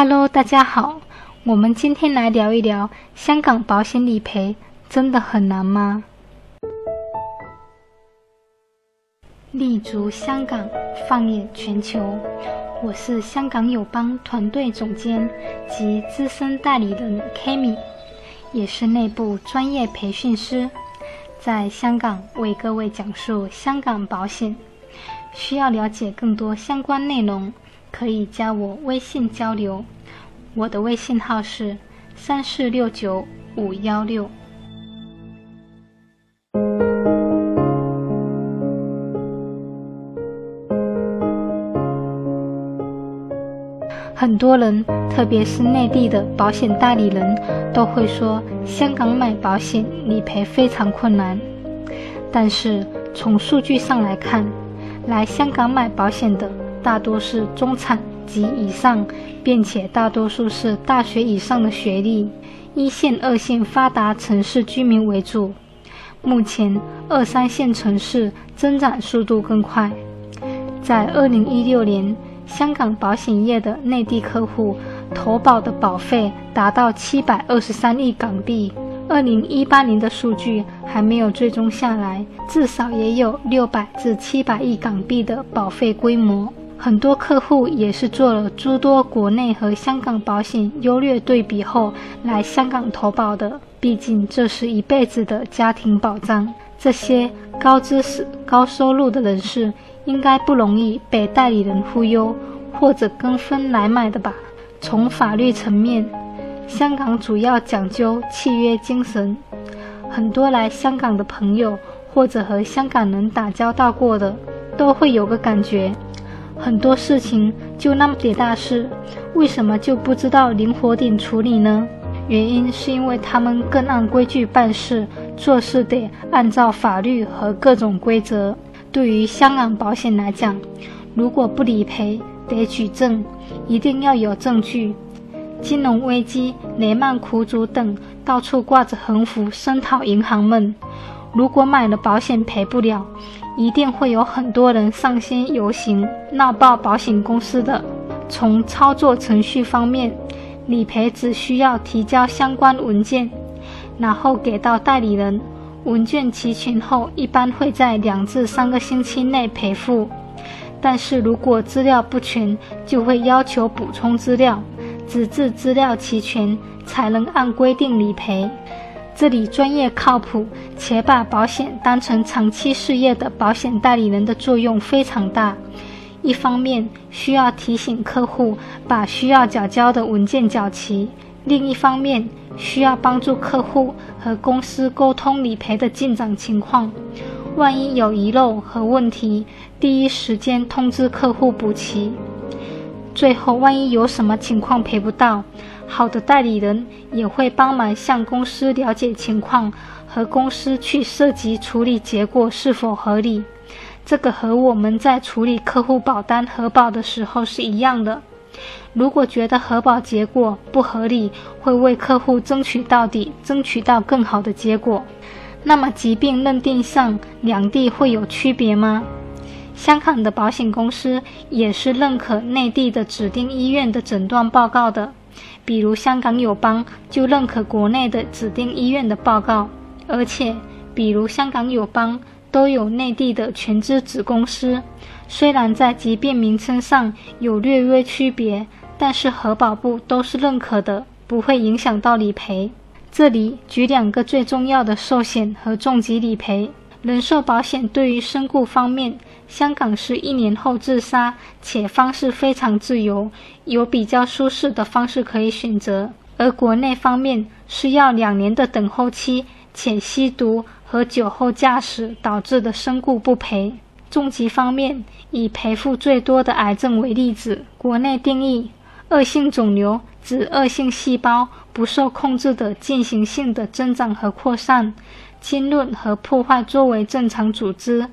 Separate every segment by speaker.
Speaker 1: Hello，大家好，我们今天来聊一聊香港保险理赔真的很难吗？立足香港，放眼全球，我是香港友邦团队总监及资深代理人 Kami，也是内部专业培训师，在香港为各位讲述香港保险。需要了解更多相关内容，可以加我微信交流。我的微信号是三四六九五幺六。很多人，特别是内地的保险代理人，都会说香港买保险理赔非常困难。但是从数据上来看，来香港买保险的大多是中产及以上，并且大多数是大学以上的学历，一线、二线发达城市居民为主。目前二三线城市增长速度更快。在二零一六年，香港保险业的内地客户投保的保费达到七百二十三亿港币。二零一八年的数据还没有追踪下来，至少也有六百至七百亿港币的保费规模。很多客户也是做了诸多国内和香港保险优劣对比后来香港投保的，毕竟这是一辈子的家庭保障。这些高知识、高收入的人士应该不容易被代理人忽悠或者跟风来买的吧？从法律层面。香港主要讲究契约精神，很多来香港的朋友或者和香港人打交道过的，都会有个感觉：很多事情就那么点大事，为什么就不知道灵活点处理呢？原因是因为他们更按规矩办事，做事得按照法律和各种规则。对于香港保险来讲，如果不理赔，得举证，一定要有证据。金融危机、雷曼苦主等到处挂着横幅声讨银行们。如果买了保险赔不了，一定会有很多人上街游行闹爆保险公司的。从操作程序方面，理赔只需要提交相关文件，然后给到代理人。文件齐全后，一般会在两至三个星期内赔付。但是如果资料不全，就会要求补充资料。纸质资料齐全，才能按规定理赔。这里专业靠谱，且把保险当成长期事业的保险代理人的作用非常大。一方面需要提醒客户把需要缴交的文件缴齐，另一方面需要帮助客户和公司沟通理赔的进展情况。万一有遗漏和问题，第一时间通知客户补齐。最后，万一有什么情况赔不到，好的代理人也会帮忙向公司了解情况，和公司去涉及处理结果是否合理。这个和我们在处理客户保单核保的时候是一样的。如果觉得核保结果不合理，会为客户争取到底，争取到更好的结果。那么，疾病认定上两地会有区别吗？香港的保险公司也是认可内地的指定医院的诊断报告的，比如香港友邦就认可国内的指定医院的报告，而且比如香港友邦都有内地的全资子公司，虽然在疾病名称上有略微区别，但是核保部都是认可的，不会影响到理赔。这里举两个最重要的寿险和重疾理赔。人寿保险对于身故方面，香港是一年后自杀，且方式非常自由，有比较舒适的方式可以选择；而国内方面是要两年的等候期，且吸毒和酒后驾驶导致的身故不赔。重疾方面，以赔付最多的癌症为例子，国内定义恶性肿瘤指恶性细胞不受控制的进行性的增长和扩散。浸润和破坏作为正常组织，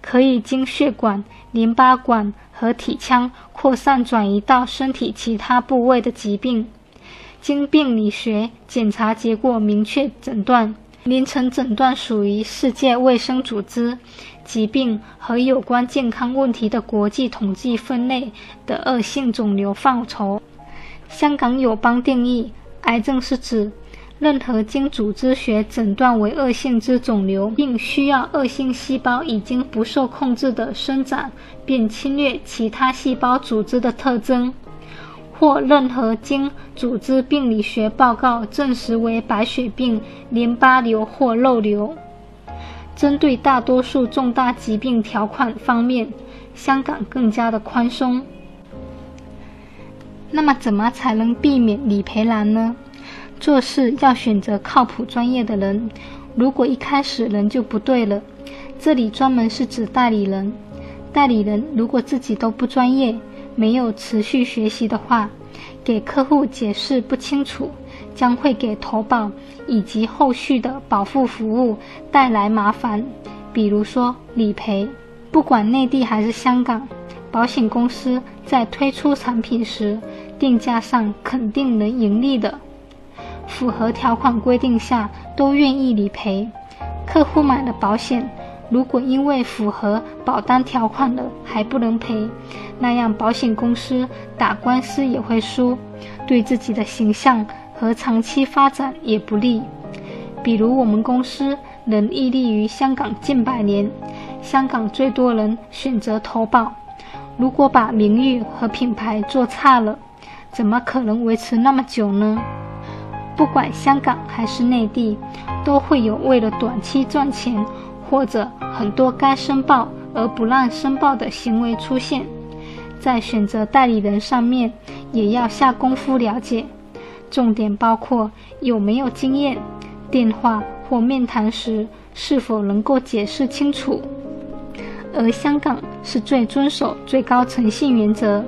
Speaker 1: 可以经血管、淋巴管和体腔扩散转移到身体其他部位的疾病。经病理学检查结果明确诊断，临床诊断属于世界卫生组织疾病和有关健康问题的国际统计分类的恶性肿瘤范畴。香港友邦定义，癌症是指任何经组织学诊断为恶性之肿瘤，并需要恶性细胞已经不受控制的生长，并侵略其他细胞组织的特征，或任何经组织病理学报告证实为白血病、淋巴瘤或肉瘤。针对大多数重大疾病条款方面，香港更加的宽松。那么，怎么才能避免理赔难呢？做事要选择靠谱专业的人。如果一开始人就不对了，这里专门是指代理人。代理人如果自己都不专业，没有持续学习的话，给客户解释不清楚，将会给投保以及后续的保护服务带来麻烦。比如说理赔，不管内地还是香港，保险公司在推出产品时，定价上肯定能盈利的。符合条款规定下都愿意理赔。客户买了保险，如果因为符合保单条款了还不能赔，那样保险公司打官司也会输，对自己的形象和长期发展也不利。比如我们公司能屹立于香港近百年，香港最多人选择投保，如果把名誉和品牌做差了，怎么可能维持那么久呢？不管香港还是内地，都会有为了短期赚钱，或者很多该申报而不让申报的行为出现。在选择代理人上面，也要下功夫了解，重点包括有没有经验，电话或面谈时是否能够解释清楚。而香港是最遵守最高诚信原则。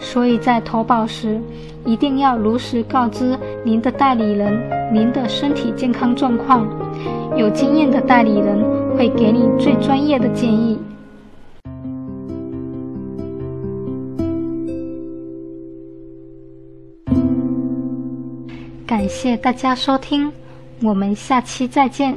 Speaker 1: 所以在投保时，一定要如实告知您的代理人您的身体健康状况。有经验的代理人会给你最专业的建议。感谢大家收听，我们下期再见。